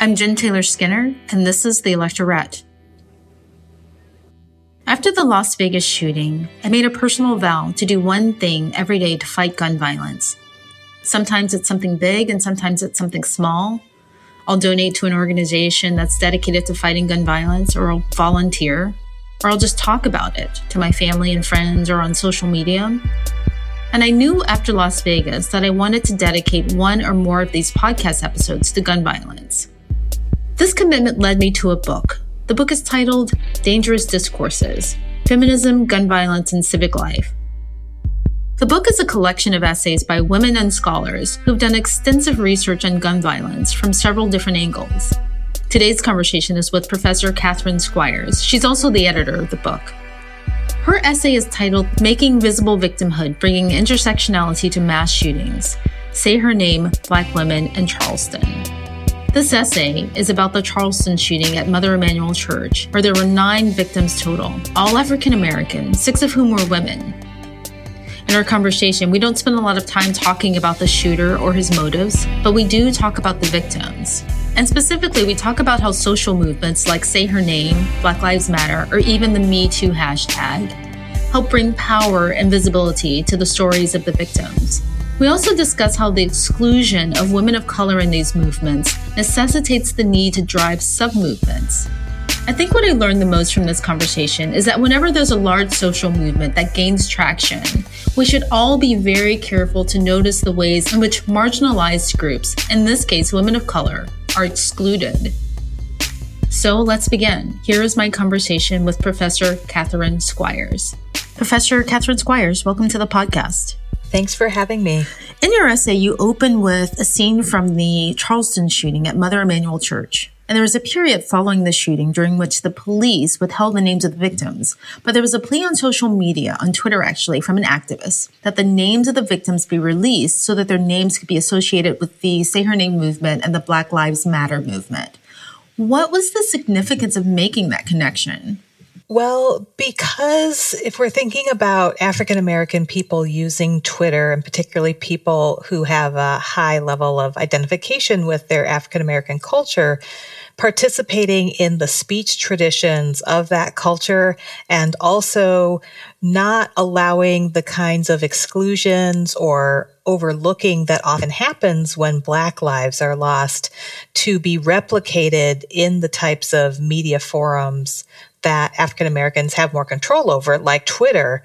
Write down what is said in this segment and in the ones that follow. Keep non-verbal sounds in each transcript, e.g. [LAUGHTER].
I'm Jen Taylor Skinner, and this is The Electorate. After the Las Vegas shooting, I made a personal vow to do one thing every day to fight gun violence. Sometimes it's something big and sometimes it's something small. I'll donate to an organization that's dedicated to fighting gun violence, or I'll volunteer, or I'll just talk about it to my family and friends or on social media. And I knew after Las Vegas that I wanted to dedicate one or more of these podcast episodes to gun violence. This commitment led me to a book. The book is titled Dangerous Discourses Feminism, Gun Violence, and Civic Life. The book is a collection of essays by women and scholars who've done extensive research on gun violence from several different angles. Today's conversation is with Professor Catherine Squires. She's also the editor of the book. Her essay is titled Making Visible Victimhood Bringing Intersectionality to Mass Shootings Say Her Name, Black Women, and Charleston. This essay is about the Charleston shooting at Mother Emanuel Church, where there were nine victims total, all African American, six of whom were women. In our conversation, we don't spend a lot of time talking about the shooter or his motives, but we do talk about the victims. And specifically, we talk about how social movements like Say Her Name, Black Lives Matter, or even the Me Too hashtag help bring power and visibility to the stories of the victims. We also discuss how the exclusion of women of color in these movements necessitates the need to drive sub movements. I think what I learned the most from this conversation is that whenever there's a large social movement that gains traction, we should all be very careful to notice the ways in which marginalized groups, in this case women of color, are excluded. So let's begin. Here is my conversation with Professor Catherine Squires. Professor Catherine Squires, welcome to the podcast. Thanks for having me. In your essay, you open with a scene from the Charleston shooting at Mother Emanuel Church. And there was a period following the shooting during which the police withheld the names of the victims. But there was a plea on social media, on Twitter actually, from an activist, that the names of the victims be released so that their names could be associated with the Say Her Name movement and the Black Lives Matter movement. What was the significance of making that connection? Well, because if we're thinking about African American people using Twitter, and particularly people who have a high level of identification with their African American culture, participating in the speech traditions of that culture and also not allowing the kinds of exclusions or overlooking that often happens when black lives are lost to be replicated in the types of media forums that African Americans have more control over, like Twitter,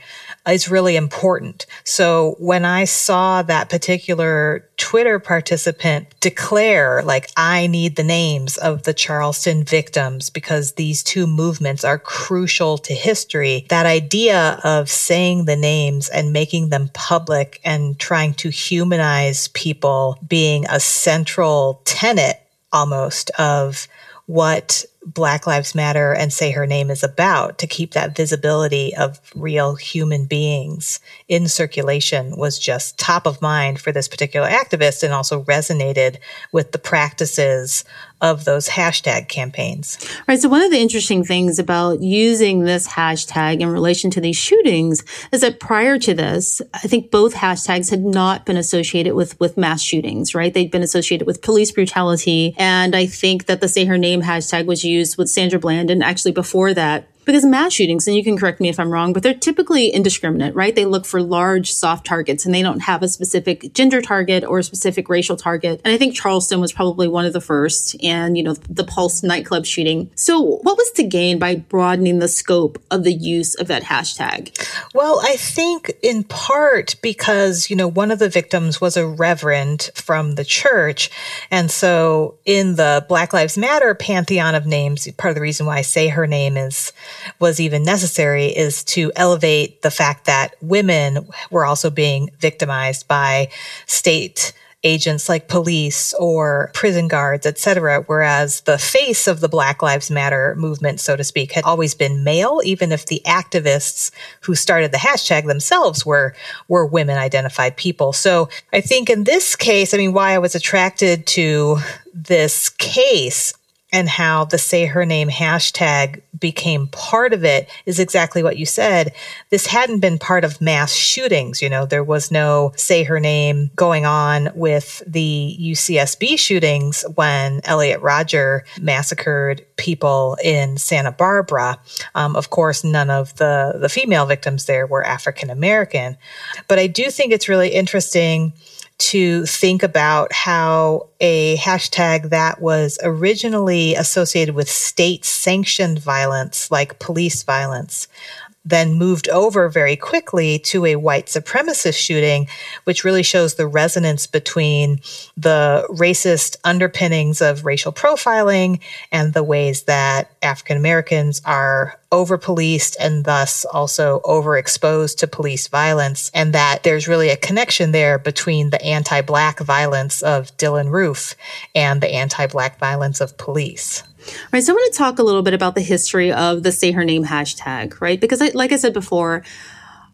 is really important. So when I saw that particular Twitter participant declare, like, I need the names of the Charleston victims because these two movements are crucial to history, that idea of saying the names and making them public and trying to humanize people being a central tenet almost of what Black Lives Matter and Say Her Name is about to keep that visibility of real human beings in circulation was just top of mind for this particular activist and also resonated with the practices of those hashtag campaigns. Right. So one of the interesting things about using this hashtag in relation to these shootings is that prior to this, I think both hashtags had not been associated with, with mass shootings, right? They'd been associated with police brutality. And I think that the say her name hashtag was used with Sandra Bland. And actually before that, because mass shootings, and you can correct me if I'm wrong, but they're typically indiscriminate, right? They look for large, soft targets and they don't have a specific gender target or a specific racial target. And I think Charleston was probably one of the first and, you know, the Pulse nightclub shooting. So what was to gain by broadening the scope of the use of that hashtag? Well, I think in part because, you know, one of the victims was a reverend from the church. And so in the Black Lives Matter pantheon of names, part of the reason why I say her name is was even necessary is to elevate the fact that women were also being victimized by state agents like police or prison guards, etc. Whereas the face of the Black Lives Matter movement, so to speak, had always been male, even if the activists who started the hashtag themselves were were women identified people. So I think in this case, I mean, why I was attracted to this case and how the say her name hashtag became part of it is exactly what you said. This hadn't been part of mass shootings. You know, there was no say her name going on with the UCSB shootings when Elliot Rodger massacred people in Santa Barbara. Um, of course, none of the, the female victims there were African American. But I do think it's really interesting to think about how a hashtag that was originally associated with state sanctioned violence, like police violence, then moved over very quickly to a white supremacist shooting, which really shows the resonance between the racist underpinnings of racial profiling and the ways that African Americans are over policed and thus also overexposed to police violence. And that there's really a connection there between the anti black violence of Dylann Roof and the anti black violence of police. Right. So I want to talk a little bit about the history of the say her name hashtag, right? Because I, like I said before,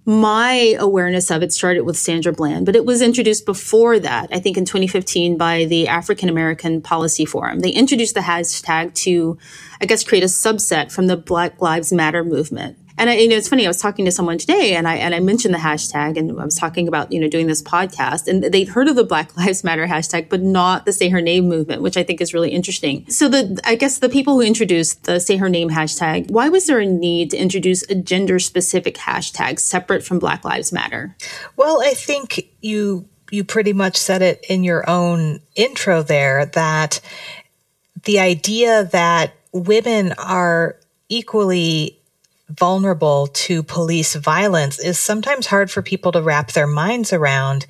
my awareness of it started with Sandra Bland, but it was introduced before that, I think in 2015 by the African American Policy Forum. They introduced the hashtag to, I guess, create a subset from the Black Lives Matter movement. And I, you know, it's funny. I was talking to someone today, and I and I mentioned the hashtag, and I was talking about you know doing this podcast, and they'd heard of the Black [LAUGHS] Lives Matter hashtag, but not the Say Her Name movement, which I think is really interesting. So the I guess the people who introduced the Say Her Name hashtag, why was there a need to introduce a gender specific hashtag separate from Black Lives Matter? Well, I think you you pretty much said it in your own intro there that the idea that women are equally vulnerable to police violence is sometimes hard for people to wrap their minds around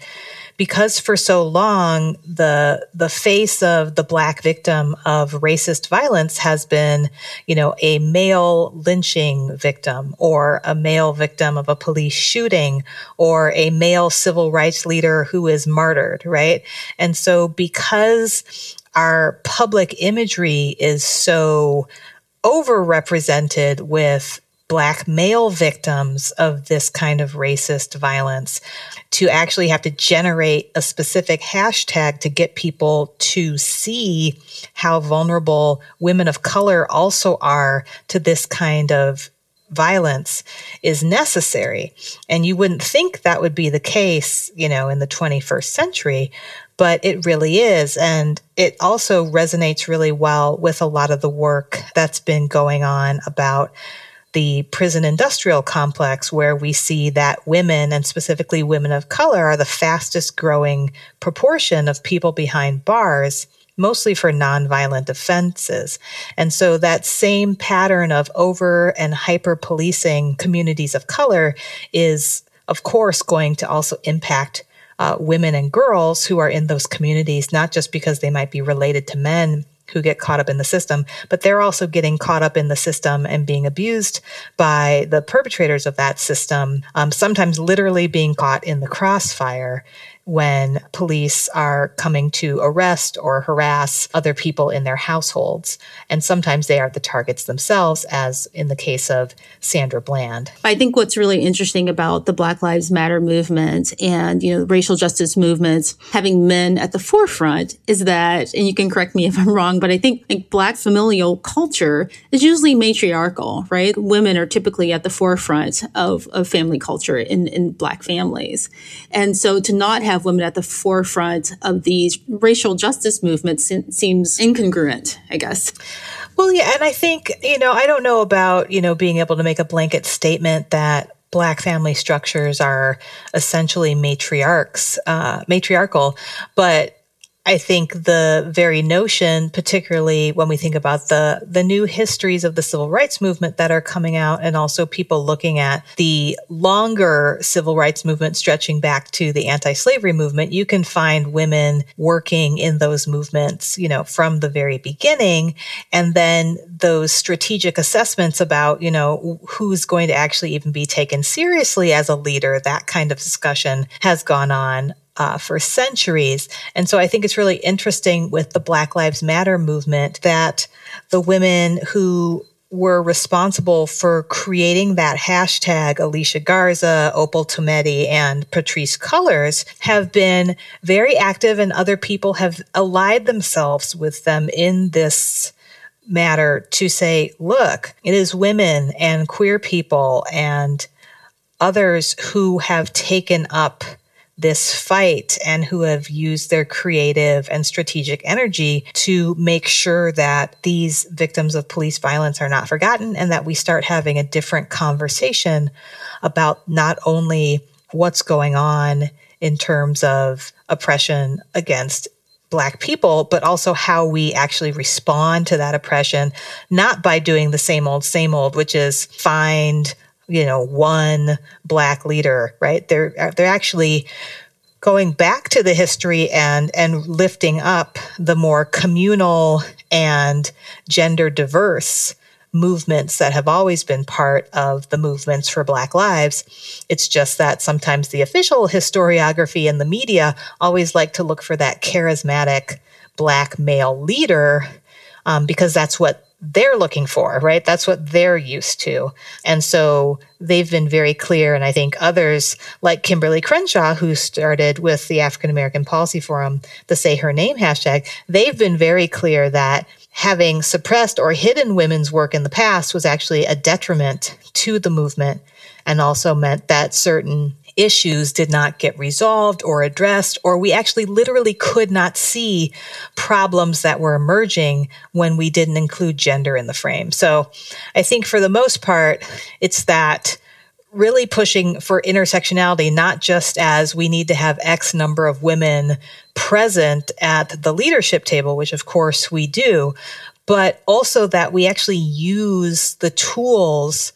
because for so long the the face of the black victim of racist violence has been you know a male lynching victim or a male victim of a police shooting or a male civil rights leader who is martyred right? And so because our public imagery is so overrepresented with black male victims of this kind of racist violence to actually have to generate a specific hashtag to get people to see how vulnerable women of color also are to this kind of violence is necessary. And you wouldn't think that would be the case, you know, in the 21st century, but it really is. And it also resonates really well with a lot of the work that's been going on about the prison industrial complex, where we see that women, and specifically women of color, are the fastest growing proportion of people behind bars mostly for nonviolent offenses. And so that same pattern of over and hyper policing communities of color is, of course, going to also impact uh, women and girls who are in those communities, not just because they might be related to men who get caught up in the system, but they're also getting caught up in the system and being abused by the perpetrators of that system, um, sometimes literally being caught in the crossfire when police are coming to arrest or harass other people in their households. And sometimes they are the targets themselves, as in the case of Sandra Bland. I think what's really interesting about the Black Lives Matter movement and, you know, racial justice movements having men at the forefront is that, and you can correct me if I'm wrong, but I think like Black familial culture is usually matriarchal, right? Women are typically at the forefront of, of family culture in, in Black families. And so to not have have women at the forefront of these racial justice movements seems incongruent, I guess. Well, yeah, and I think, you know, I don't know about, you know, being able to make a blanket statement that black family structures are essentially matriarchs, uh, matriarchal, but I think the very notion, particularly when we think about the, the new histories of the civil rights movement that are coming out and also people looking at the longer civil rights movement stretching back to the anti-slavery movement, you can find women working in those movements, you know, from the very beginning. And then those strategic assessments about, you know, who's going to actually even be taken seriously as a leader, that kind of discussion has gone on uh, for centuries. And so I think it's really interesting with the Black Lives Matter movement that the women who were responsible for creating that hashtag, Alicia Garza, Opal Tometi, and Patrisse Cullors, have been very active, and other people have allied themselves with them in this matter to say, look, it is women and queer people and others who have taken up this fight and who have used their creative and strategic energy to make sure that these victims of police violence are not forgotten and that we start having a different conversation about not only what's going on in terms of oppression against Black people, but also how we actually respond to that oppression, not by doing the same old, same old, which is find you know, one black leader, right? They're, they're actually going back to the history and, and lifting up the more communal and gender diverse movements that have always been part of the movements for Black lives. It's just that sometimes the official historiography and the media always like to look for that charismatic Black male leader um, because that's what they're looking for, right? That's what they're used to. And so they've been very clear. And I think others like Kimberlé Crenshaw, who started with the African American Policy Forum, the Say Her Name hashtag, they've been very clear that having suppressed or hidden women's work in the past was actually a detriment to the movement and also meant that certain issues did not get resolved or addressed, or we actually literally could not see problems that were emerging when we didn't include gender in the frame. So I think for the most part, it's that really pushing for intersectionality, not just as we need to have X number of women present at the leadership table, which of course we do, but also that we actually use the tools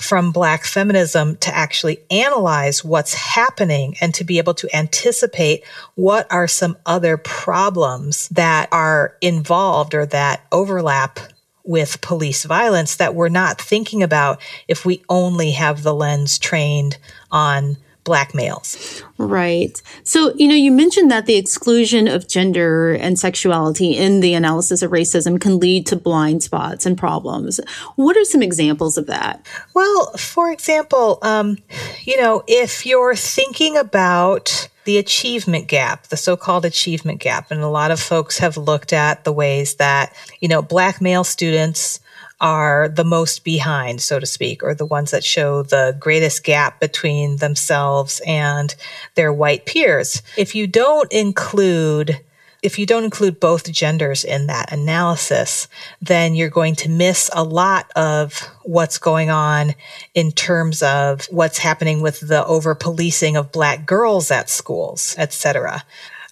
from Black feminism to actually analyze what's happening and to be able to anticipate what are some other problems that are involved or that overlap with police violence that we're not thinking about if we only have the lens trained on black males. Right. So, you know, you mentioned that the exclusion of gender and sexuality in the analysis of racism can lead to blind spots and problems. What are some examples of that? Well, for example, um, you know, if you're thinking about the achievement gap, the so-called achievement gap, and a lot of folks have looked at the ways that, you know, black male students are the most behind, so to speak, or the ones that show the greatest gap between themselves and their white peers. If you don't include if you don't include both genders in that analysis, then you're going to miss a lot of what's going on in terms of what's happening with the over policing of black girls at schools, etc.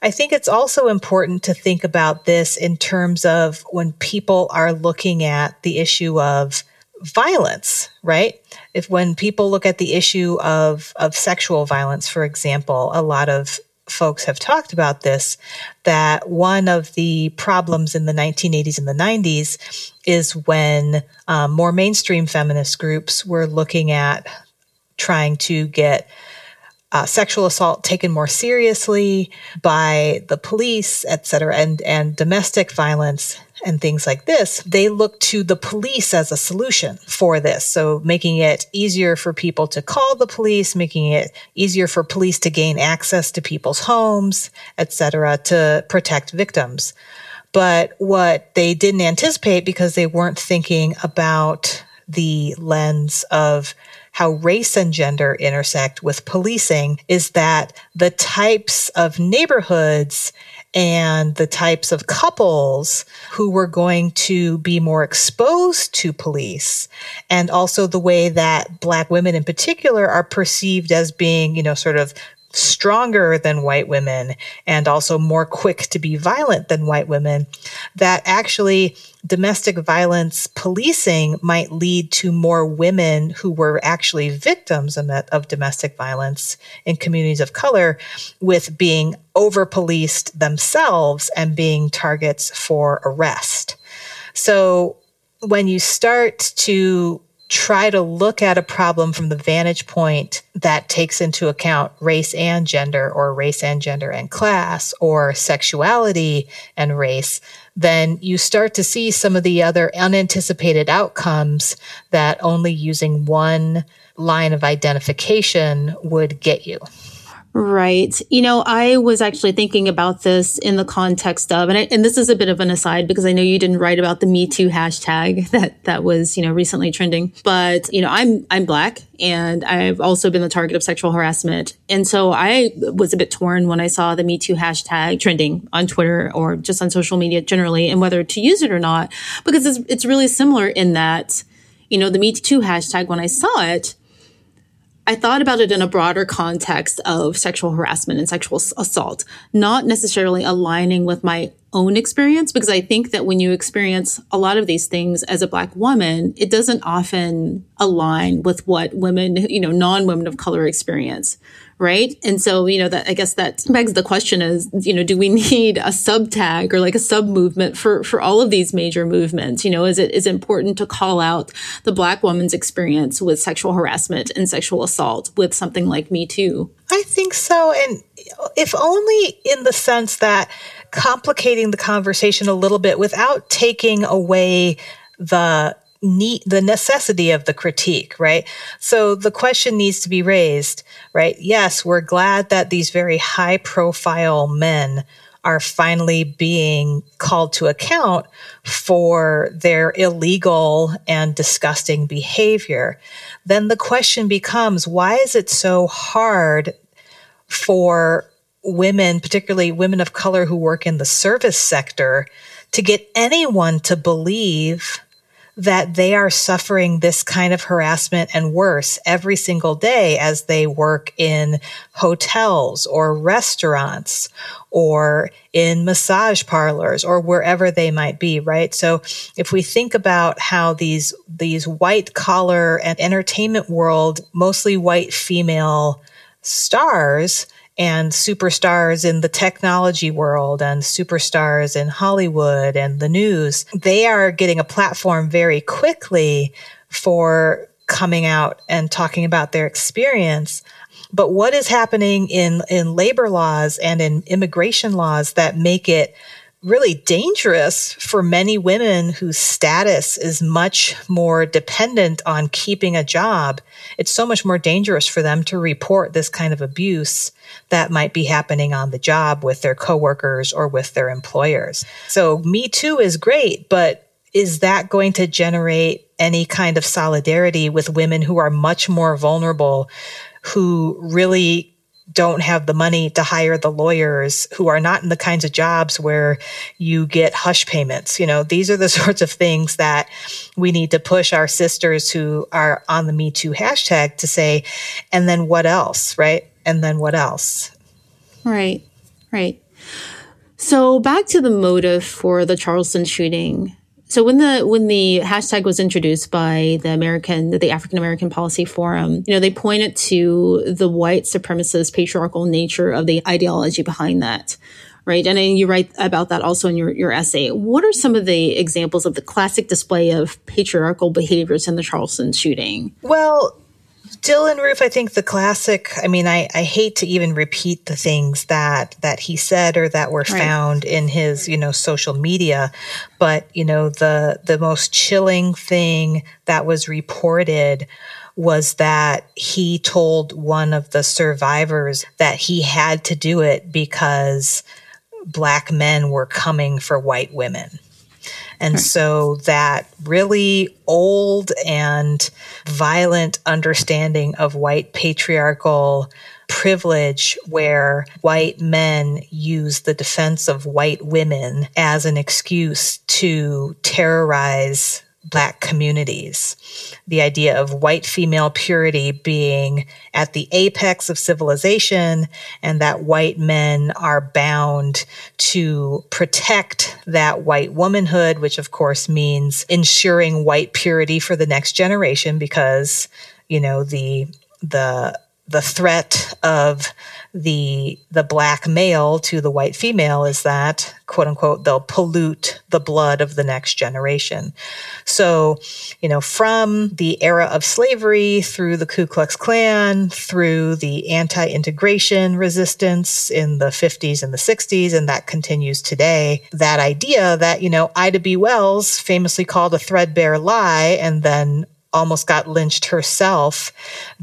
I think it's also important to think about this in terms of when people are looking at the issue of violence, right? If when people look at the issue of, of sexual violence, for example, a lot of folks have talked about this, that one of the problems in the 1980s and the 90s is when um, more mainstream feminist groups were looking at trying to get uh, sexual assault taken more seriously by the police, et cetera, and, and domestic violence and things like this, they look to the police as a solution for this. So making it easier for people to call the police, making it easier for police to gain access to people's homes, et cetera, to protect victims. But what they didn't anticipate because they weren't thinking about the lens of how race and gender intersect with policing is that the types of neighborhoods and the types of couples who were going to be more exposed to police and also the way that black women in particular are perceived as being, you know, sort of stronger than white women and also more quick to be violent than white women, that actually domestic violence policing might lead to more women who were actually victims of, domestic violence in communities of color with being over policed themselves and being targets for arrest. So when you start to try to look at a problem from the vantage point that takes into account race and gender or race and gender and class or sexuality and race, then you start to see some of the other unanticipated outcomes that only using one line of identification would get you. Right. You know, I was actually thinking about this in the context of, and, I, and this is a bit of an aside because I know you didn't write about the Me Too hashtag [LAUGHS] that that was you know recently trending, but you know I'm I'm black and I've also been the target of sexual harassment, and so I was a bit torn when I saw the Me Too hashtag trending on Twitter or just on social media generally, and whether to use it or not because it's it's really similar in that you know the Me Too hashtag when I saw it I thought about it in a broader context of sexual harassment and sexual assault, not necessarily aligning with my own experience, because I think that when you experience a lot of these things as a Black woman, it doesn't often align with what women, you know, non women of color experience right? And so, you know, that I guess that begs the question is, you know, do we need a sub tag or like a sub movement for for all of these major movements? You know, is it is it important to call out the black woman's experience with sexual harassment and sexual assault with something like Me Too? I think so, and if only in the sense that complicating the conversation a little bit without taking away the need the necessity of the critique, right? So the question needs to be raised, right? Yes, we're glad that these very high profile men are finally being called to account for their illegal and disgusting behavior. Then the question becomes, why is it so hard for women, particularly women of color who work in the service sector, to get anyone to believe that they are suffering this kind of harassment and worse every single day as they work in hotels or restaurants or in massage parlors or wherever they might be, right? So if we think about how these, these white collar and entertainment world, mostly white female stars and superstars in the technology world and superstars in Hollywood and the news, they are getting a platform very quickly for coming out and talking about their experience. But what is happening in, in labor laws and in immigration laws that make it really dangerous for many women whose status is much more dependent on keeping a job. It's so much more dangerous for them to report this kind of abuse that might be happening on the job with their coworkers or with their employers. So Me Too is great, but is that going to generate any kind of solidarity with women who are much more vulnerable, who really don't have the money to hire the lawyers who are not in the kinds of jobs where you get hush payments. You know, these are the [LAUGHS] sorts of things that we need to push our sisters who are on the Me Too hashtag to say, and then what else, right? And then what else? Right, right. So back to the motive for the Charleston shooting. So when the when the hashtag was introduced by the American the African American Policy Forum, you know, they pointed to the white supremacist patriarchal nature of the ideology behind that. Right. And you write about that also in your, your essay. What are some of the examples of the classic display of patriarchal behaviors in the Charleston shooting? Well, Dylann Roof, I think the classic, I mean, I, I hate to even repeat the things that, that he said or that were right. found in his, you know, social media. But, you know, the, the most chilling thing that was reported was that he told one of the survivors that he had to do it because black men were coming for white women. And hmm. so that really old and violent understanding of white patriarchal privilege where white men use the defense of white women as an excuse to terrorize black communities. The idea of white female purity being at the apex of civilization and that white men are bound to protect that white womanhood, which of course means ensuring white purity for the next generation because, you know, the, the, the threat of the the black male to the white female is that quote unquote they'll pollute the blood of the next generation. So you know from the era of slavery through the ku klux klan through the anti-integration resistance in the 50s and the 60s and that continues today that idea that you know ida b. Wells famously called a threadbare lie and then almost got lynched herself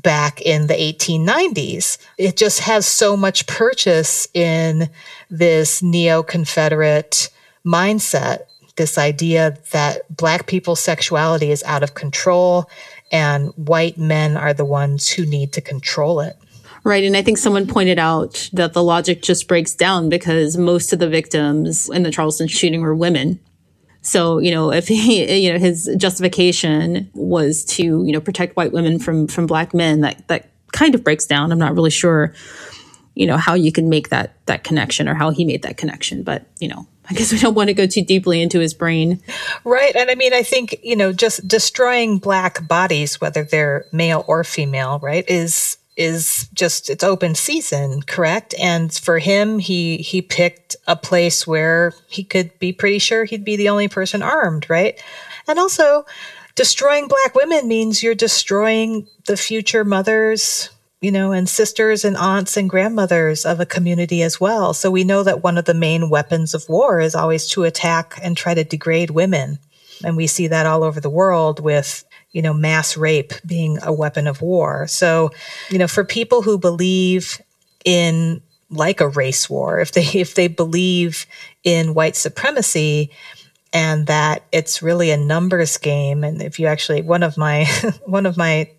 back in the 1890s. It just has so much purchase in this neo Confederate mindset, this idea that Black people's sexuality is out of control and white men are the ones who need to control it. Right. And I think someone pointed out that the logic just breaks down because most of the victims in the Charleston shooting were women. So, you know, if he, [LAUGHS] you know, his justification was to, you know, protect white women from, from black men, that, that kind of breaks down. I'm not really sure, you know, how you can make that, that connection or how he made that connection. But, you know, [LAUGHS] I guess we don't want to go too deeply into his brain. Right. And I mean, I think, you know, just destroying black bodies, whether they're male or female, right, is is just it's open season, correct? And for him, he he picked a place where he could be pretty sure he'd be the only person armed, right? And also, destroying black women means you're destroying the future mothers, you know, and sisters and aunts and grandmothers of a community as well. So we know that one of the main weapons of war is always to attack and try to degrade women. And we see that all over the world with you know, mass rape being a weapon of war. So, you know, for people who believe in like a race war, if they [LAUGHS] if they believe in white supremacy and that it's really a numbers game and if you actually one of my [LAUGHS] one of my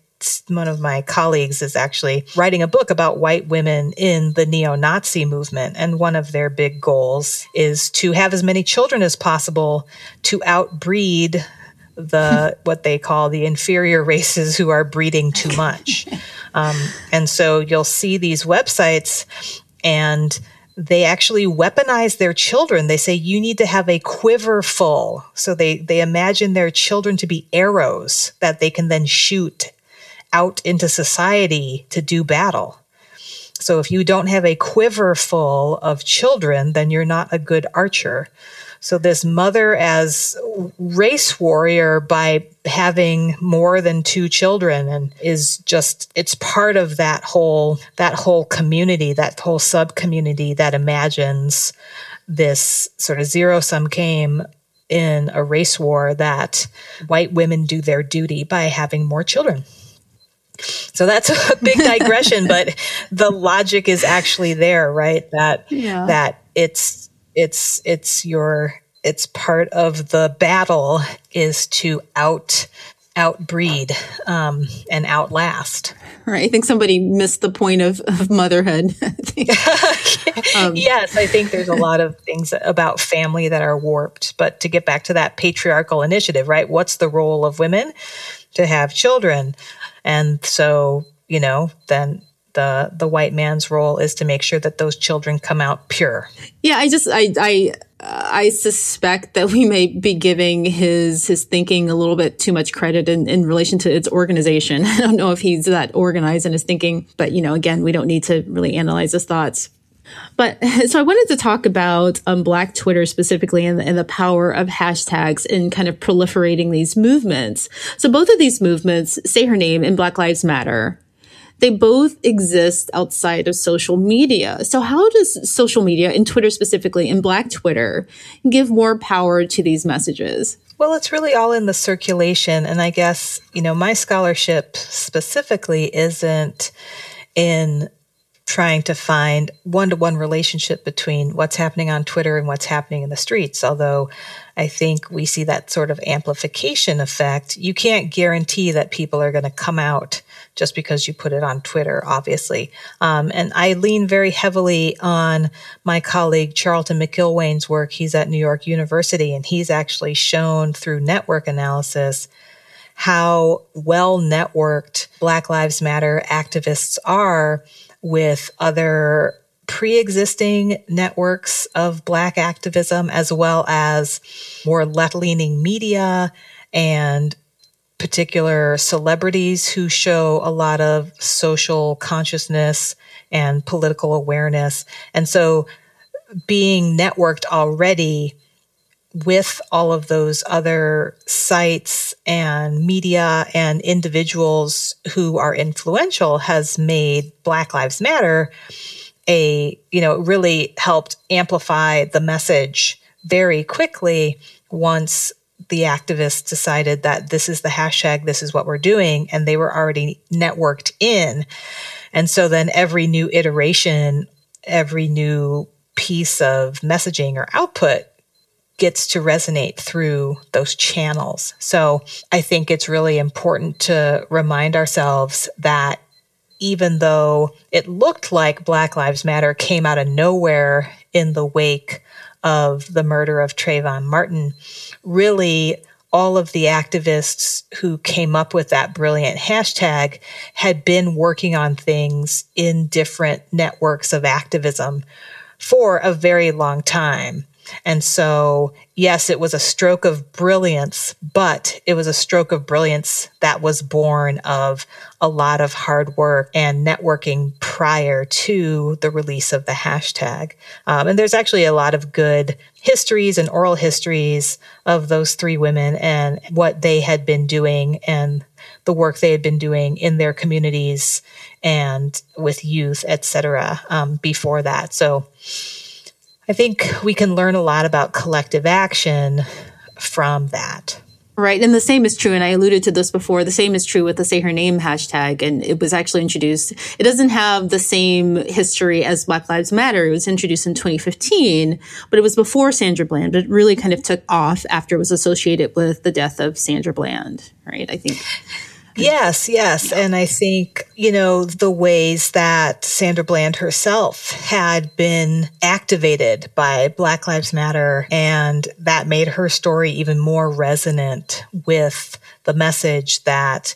one of my colleagues is actually writing a book about white women in the neo-Nazi movement and one of their big goals is to have as many children as possible to outbreed the what they call the inferior races who are breeding too much. [LAUGHS] Um, and so you'll see these websites and they actually weaponize their children. They say you need to have a quiver full. So they, they imagine their children to be arrows that they can then shoot out into society to do battle. So if you don't have a quiver full of children, then you're not a good archer. So this mother as race warrior by having more than two children and is just it's part of that whole that whole community, that whole sub community that imagines this sort of zero sum game in a race war that white women do their duty by having more children. So that's [LAUGHS] a big digression, but [LAUGHS] the logic is actually there, right? That yeah. that it's it's it's your it's part of the battle is to out outbreed um, and outlast. Right. I think somebody missed the point of, of motherhood. [LAUGHS] um, yes, I think there's a lot of things about family that are warped. But to get back to that patriarchal initiative, right? What's the role of women? To have children. And so, you know, then the the white man's role is to make sure that those children come out pure. Yeah, I just I I I suspect that we may be giving his his thinking a little bit too much credit in, in relation to its organization. [LAUGHS] I don't know if he's that organized in his thinking, but you know, again, we don't need to really analyze his thoughts. But [LAUGHS] so I wanted to talk about um, Black Twitter specifically and, and, the power of hashtags in kind of proliferating these movements. So both of these movements, say her name in Black Lives Matter, they both exist outside of social media. So how does social media, and Twitter specifically, and Black Twitter, give more power to these messages? Well, it's really all in the circulation. And I guess, you know, my scholarship specifically isn't in trying to find one to one relationship between what's happening on Twitter and what's happening in the streets. Although I think we see that sort of amplification effect. You can't guarantee that people are going to come out just because you put it on Twitter, obviously. Um, and I lean very heavily on my colleague Charlton McIlwain's work. He's at New York University and he's actually shown through network analysis how well networked Black Lives Matter activists are with other pre-existing networks of black activism as well as more left-leaning media and particular celebrities who show a lot of social consciousness and political awareness. And so being networked already with all of those other sites and media and individuals who are influential has made Black Lives Matter a, you know, really helped amplify the message very quickly once the activists decided that this is the hashtag, this is what we're doing, and they were already networked in. And so then every new iteration, every new piece of messaging or output gets to resonate through those channels. So I think it's really important to remind ourselves that even though it looked like Black Lives Matter came out of nowhere in the wake of the murder of Trayvon Martin, really all of the activists who came up with that brilliant hashtag had been working on things in different networks of activism for a very long time. And so, yes, it was a stroke of brilliance, but it was a stroke of brilliance that was born of a lot of hard work and networking prior to the release of the hashtag. Um, and there's actually a lot of good histories and oral histories of those three women and what they had been doing and the work they had been doing in their communities and with youth, etc. Um, before that. So I think we can learn a lot about collective action from that. Right. And the same is true. And I alluded to this before. The same is true with the say her name hashtag. And it was actually introduced. It doesn't have the same history as Black Lives Matter. It was introduced in 2015, but it was before Sandra Bland. But it really kind of took off after it was associated with the death of Sandra Bland. Right. I think. Yes, yes. Yeah. And I think, you know, the ways that Sandra Bland herself had been activated by Black Lives Matter, and that made her story even more resonant with the message that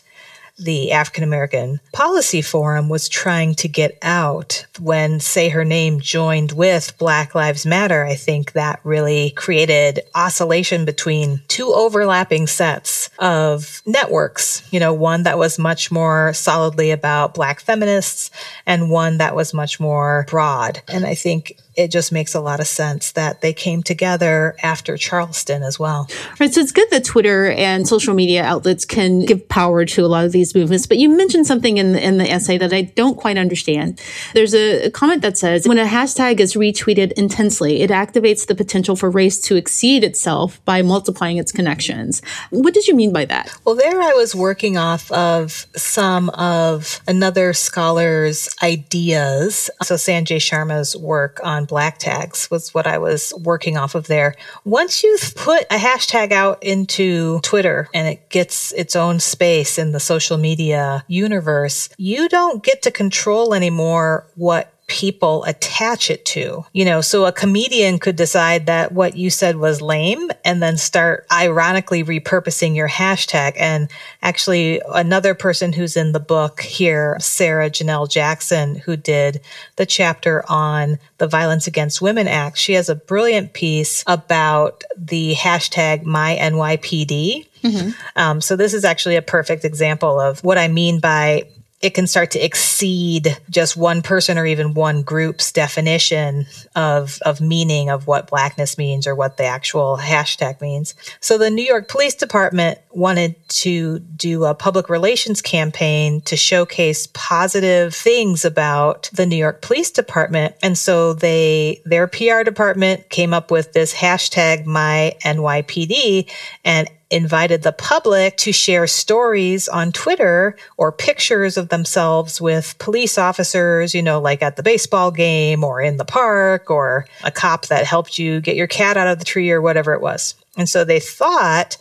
the African American Policy Forum was trying to get out when Say Her Name joined with Black Lives Matter. I think that really created oscillation between two overlapping sets of networks. You know, one that was much more solidly about Black feminists and one that was much more broad. And I think it just makes a lot of sense that they came together after Charleston as well. Right. So it's good that Twitter and social media outlets can give power to a lot of these movements. But you mentioned something in the, in the essay that I don't quite understand. There's a comment that says when a hashtag is retweeted intensely, it activates the potential for race to exceed itself by multiplying its connections. What did you mean by that? Well, there I was working off of some of another scholar's ideas. So Sanjay Sharma's work on black tags was what I was working off of there. Once you've put a hashtag out into Twitter and it gets its own space in the social media universe, you don't get to control anymore what people attach it to. You know, so a comedian could decide that what you said was lame and then start ironically repurposing your hashtag. And actually, another person who's in the book here, Sarah Janelle Jackson, who did the chapter on the Violence Against Women Act, she has a brilliant piece about the hashtag MyNYPD. Mm-hmm. Um, so this is actually a perfect example of what I mean by it can start to exceed just one person or even one group's definition of, of meaning of what blackness means or what the actual hashtag means. So the New York Police Department wanted to do a public relations campaign to showcase positive things about the New York Police Department. And so they, their PR department came up with this hashtag my NYPD and invited the public to share stories on Twitter or pictures of themselves with police officers, you know, like at the baseball game or in the park or a cop that helped you get your cat out of the tree or whatever it was. And so they thought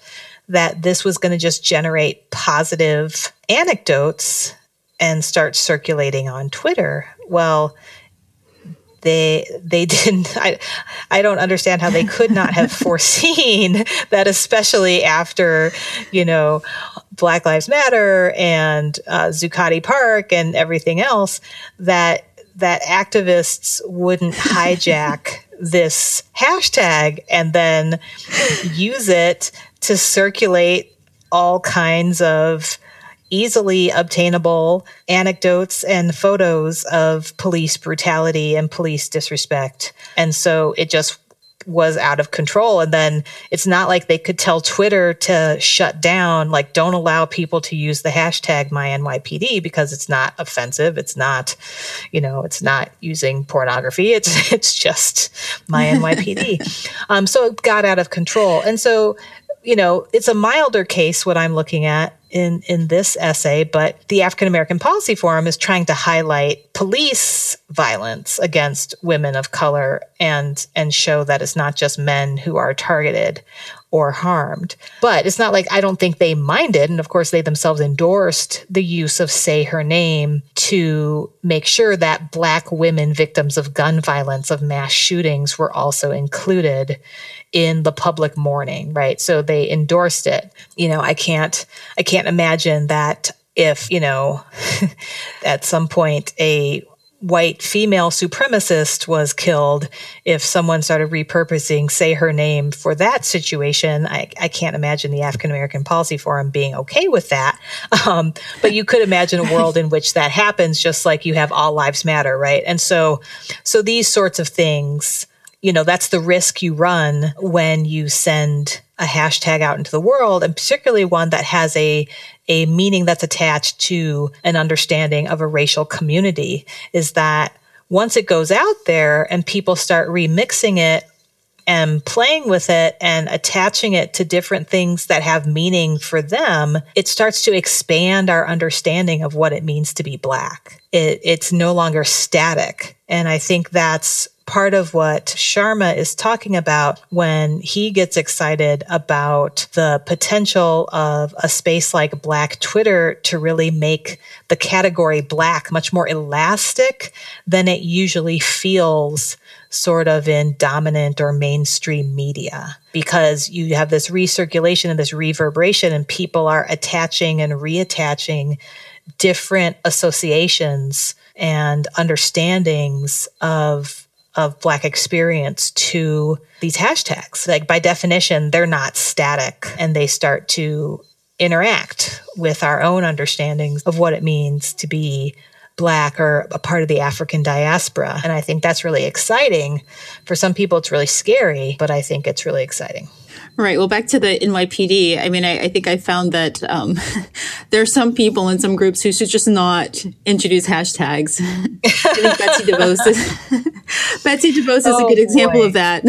that this was going to just generate positive anecdotes and start circulating on Twitter. Well, they they didn't [LAUGHS] I, I don't understand how they could not have [LAUGHS] foreseen that especially after you know black lives matter and uh, zuccotti park and everything else that that activists wouldn't [LAUGHS] hijack this hashtag and then use it to circulate all kinds of easily obtainable anecdotes and photos of police brutality and police disrespect. And so it just was out of control. And then it's not like they could tell Twitter to shut down, like, don't allow people to use the hashtag MyNYPD because it's not offensive. It's not, you know, it's not using pornography. It's, [LAUGHS] it's just MyNYPD. [LAUGHS] um, so it got out of control. And so you know, it's a milder case what I'm looking at in in this essay, but the African American Policy Forum is trying to highlight police violence against women of color and and show that it's not just men who are targeted or harmed. But it's not like I don't think they minded. And of course, they themselves endorsed the use of Say Her Name to make sure that Black women victims of gun violence, of mass shootings, were also included in the public mourning, right? So they endorsed it. You know, I can't, I can't imagine that if, you know, [LAUGHS] at some point a white female supremacist was killed, if someone started repurposing, say her name for that situation, I, I can't imagine the African American Policy Forum being okay with that. Um, but you could imagine a [LAUGHS] world in which that happens, just like you have all lives matter, right? And so, so these sorts of things, you know, that's the risk you run when you send a hashtag out into the world, and particularly one that has a a meaning that's attached to an understanding of a racial community is that once it goes out there and people start remixing it and playing with it and attaching it to different things that have meaning for them, it starts to expand our understanding of what it means to be Black. It, it's no longer static. And I think that's part of what Sharma is talking about when he gets excited about the potential of a space like Black Twitter to really make the category Black much more elastic than it usually feels sort of in dominant or mainstream media. Because you have this recirculation and this reverberation and people are attaching and reattaching different associations and understandings of of Black experience to these hashtags. Like by definition, they're not static and they start to interact with our own understandings of what it means to be Black or a part of the African diaspora. And I think that's really exciting. For some people, it's really scary, but I think it's really exciting. Right. Well, back to the NYPD. I mean, I, I think I found that um, [LAUGHS] there are some people in some groups who should just not introduce hashtags. [LAUGHS] I think Betsy DeVos is, [LAUGHS] Betsy DeVos is oh, a good example boy. of that.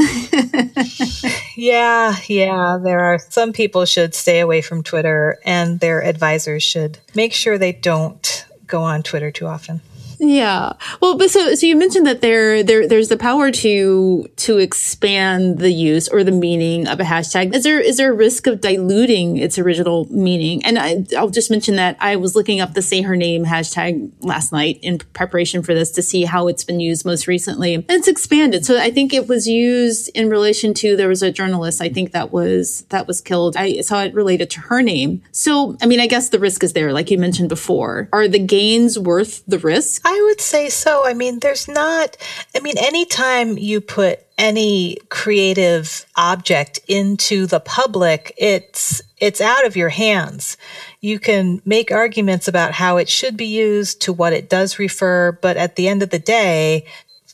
yeah, yeah. There are some people should stay away from Twitter, and their advisors should make sure they don't go on Twitter too often. Yeah. Well, but so so you mentioned that there there there's the power to to expand the use or the meaning of a hashtag. Is there is there a risk of diluting its original meaning? And I, I'll just mention that I was looking up the say her name hashtag last night in preparation for this to see how it's been used most recently. And it's expanded. So I think it was used in relation to there was a journalist I think that was that was killed. I saw it related to her name. So I mean I guess the risk is there like you mentioned before. Are the gains worth the risk? I would say so. I mean, there's not, I mean, anytime you put any creative object into the public, it's, it's out of your hands. You can make arguments about how it should be used to what it does refer, but at the end of the day,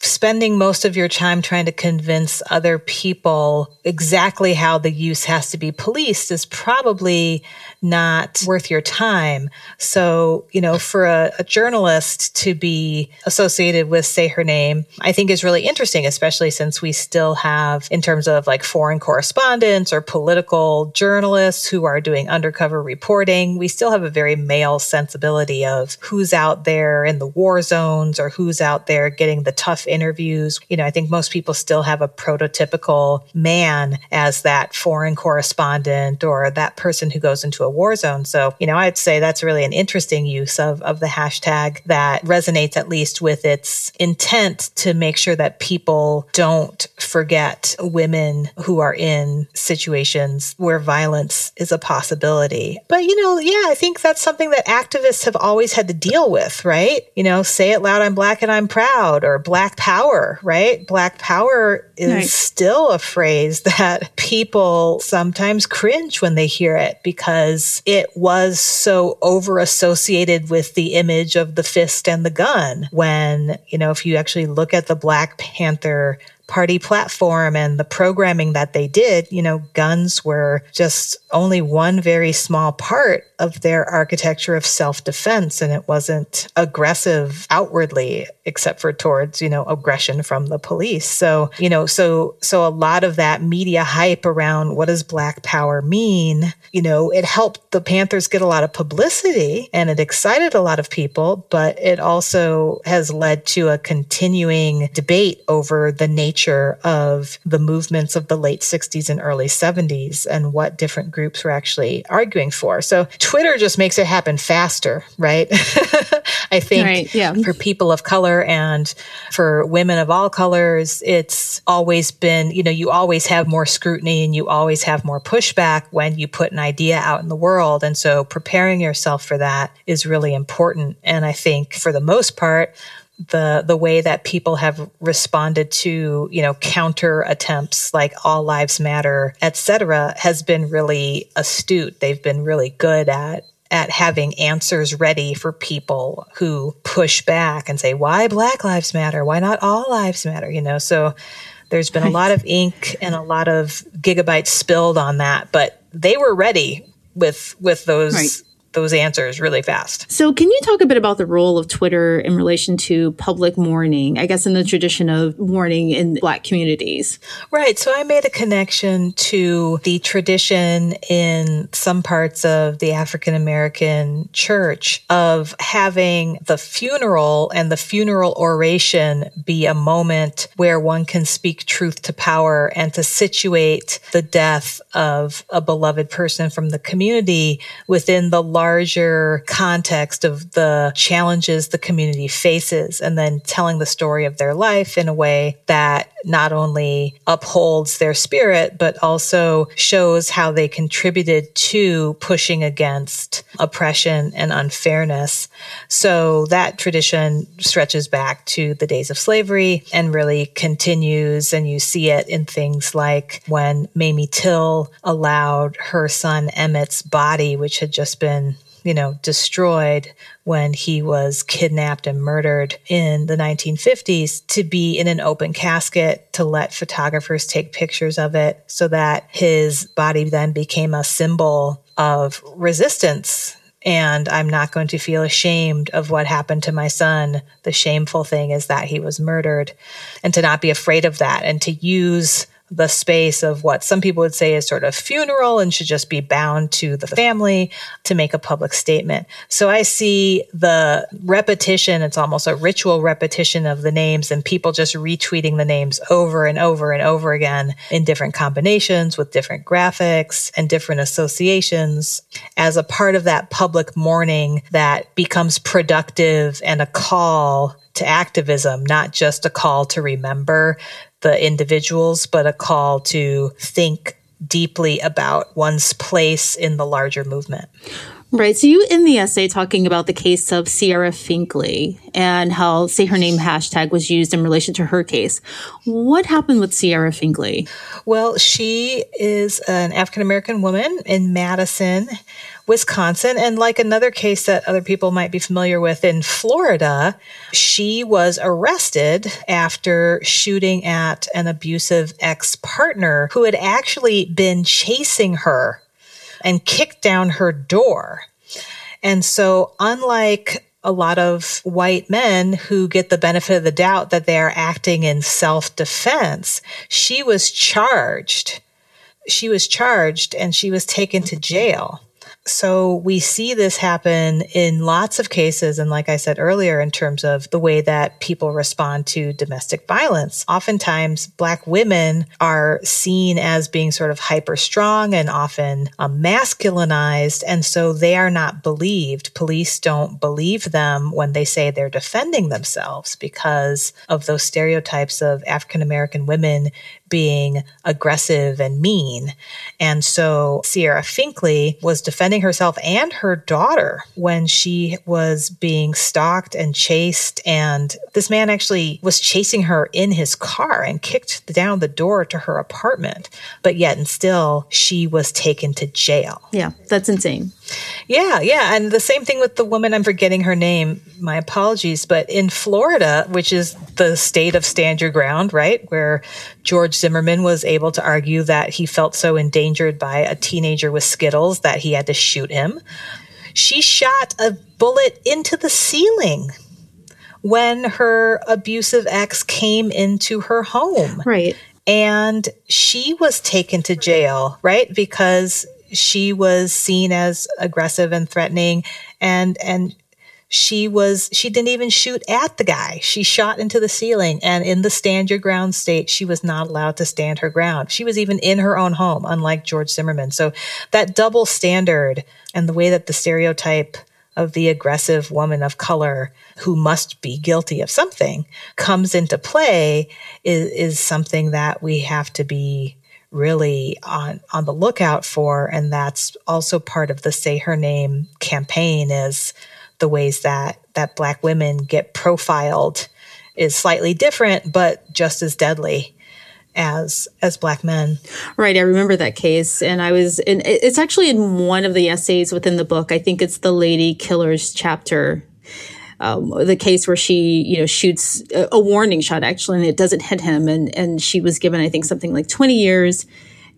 spending most of your time trying to convince other people exactly how the use has to be policed is probably not worth your time. So, you know, for a, a, journalist to be associated with Say Her Name, I think is really interesting, especially since we still have, in terms of like foreign correspondents or political journalists who are doing undercover reporting, we still have a very male sensibility of who's out there in the war zones or who's out there getting the tough interviews. You know, I think most people still have a prototypical man as that foreign correspondent or that person who goes into a war zone. So, you know, I'd say that's really an interesting use of, of the hashtag that resonates at least with its intent to make sure that people don't forget women who are in situations where violence is a possibility. But, you know, yeah, I think that's something that activists have always had to deal with, right? You know, say it loud, I'm black and I'm proud, or black power, right? Black power is right. still a phrase [LAUGHS] that people sometimes cringe when they hear it because because it was so over associated with the image of the fist and the gun. When, you know, if you actually look at the Black Panther party platform and the programming that they did, you know, guns were just only one very small part of their architecture of self defense. And it wasn't aggressive outwardly, except for towards, you know, aggression from the police. So, you know, so, so a lot of that media hype around what does black power mean, you know, it helped the Panthers get a lot of publicity and it excited a lot of people, but it also has led to a continuing debate over the nature of the movements of the late 60s and early 70s and what different groups were actually arguing for. So Twitter just makes it happen faster, right? [LAUGHS] I think right, yeah. for people of color and for women of all colors, it's always been, you know, you always have more scrutiny and you always have more pushback when you put an idea out in the world. And so preparing yourself for that is really important. And I think for the most part, the the way that people have responded to you know counter attempts like all lives matter etc has been really astute. They've been really good at at having answers ready for people who push back and say why black lives matter? Why not all lives matter? You know so there's been a lot of ink and a lot of gigabytes spilled on that but they were ready with with those right those answers really fast. So, can you talk a bit about the role of Twitter in relation to public mourning, I guess in the tradition of mourning in Black communities? Right. So, I made a connection to the tradition in some parts of the African American church of having the funeral and the funeral oration be a moment where one can speak truth to power and to situate the death of a beloved person from the community within the large larger context of the challenges the community faces and then telling the story of their life in a way that not only upholds their spirit, but also shows how they contributed to pushing against oppression and unfairness. So that tradition stretches back to the days of slavery and really continues. And you see it in things like when Mamie Till allowed her son Emmett's body, which had just been you know, destroyed when he was kidnapped and murdered in the 1950s to be in an open casket to let photographers take pictures of it so that his body then became a symbol of resistance and I'm not going to feel ashamed of what happened to my son. The shameful thing is that he was murdered and to not be afraid of that and to use the space of what some people would say is sort of funeral and should just be bound to the family to make a public statement. So I see the repetition, it's almost a ritual repetition of the names and people just retweeting the names over and over and over again in different combinations with different graphics and different associations as a part of that public mourning that becomes productive and a call to activism, not just a call to remember the individuals, but a call to think deeply about one's place in the larger movement. Right. So you in the essay talking about the case of Sierra Finkley and how say her name hashtag was used in relation to her case. What happened with Sierra Finkley? Well, she is an African American woman in Madison Wisconsin. And like another case that other people might be familiar with in Florida, she was arrested after shooting at an abusive ex partner who had actually been chasing her and kicked down her door. And so, unlike a lot of white men who get the benefit of the doubt that they are acting in self defense, she was charged. She was charged and she was taken to jail. So we see this happen in lots of cases. And like I said earlier, in terms of the way that people respond to domestic violence, oftentimes black women are seen as being sort of hyper strong and often um, masculinized. And so they are not believed. Police don't believe them when they say they're defending themselves because of those stereotypes of African American women being aggressive and mean. And so Sierra Finkley was defending herself and her daughter when she was being stalked and chased. And this man actually was chasing her in his car and kicked down the door to her apartment. But yet, and still, she was taken to jail. Yeah, that's insane. Yeah, yeah. And the same thing with the woman, I'm forgetting her name. My apologies. But in Florida, which is the state of stand your ground, right? Where George Zimmerman was able to argue that he felt so endangered by a teenager with Skittles that he had to shoot him. She shot a bullet into the ceiling when her abusive ex came into her home. Right. And she was taken to jail, right? Because she was seen as aggressive and threatening and and she was she didn't even shoot at the guy. She shot into the ceiling and in the stand your ground state she was not allowed to stand her ground. She was even in her own home unlike george zimmerman. So that double standard and the way that the stereotype of the aggressive woman of color who must be guilty of something comes into play is, is something that we have to be really on on the lookout for. And that's also part of the say her name campaign is the ways that that black women get profiled is slightly different but just as deadly as as black men. Right i remember that case and i was in it's actually in one of the essays within the book. I think it's the lady killers chapter um, the case where she, you know, shoots a, a warning shot actually, and it doesn't hit him, and and she was given, I think, something like twenty years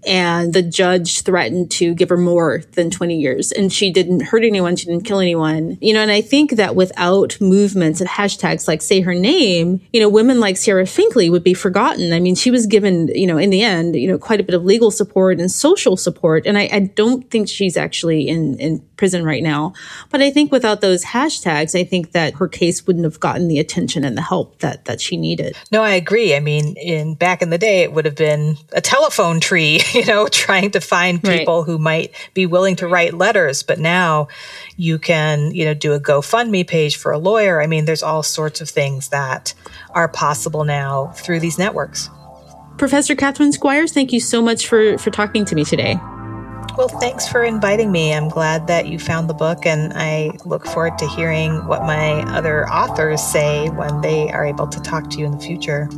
and the judge threatened to give her more than 20 years. And she didn't hurt anyone she didn't kill anyone. You know and i think that without movements and hashtags like say her name you know women like sarah finkley would be forgotten. I mean she was given you know in the end you know quite a bit of legal support and social support. And i, I don't think she's actually in in prison right now. But i think without those hashtags i think that her case wouldn't have gotten the attention and the help that that she needed. No i agree. I mean in back in the day it would have been a telephone tree [LAUGHS] [LAUGHS] you know, trying to find people right. who might be willing to write letters. But now you can, you know, do a GoFundMe page for a lawyer. I mean, there's all sorts of things that are possible now through these networks. Professor Catherine Squires, thank you so much for, for talking to me today. Well, thanks for inviting me. I'm glad that you found the book, and I look forward to hearing what my other authors say when they are able to talk to you in the future.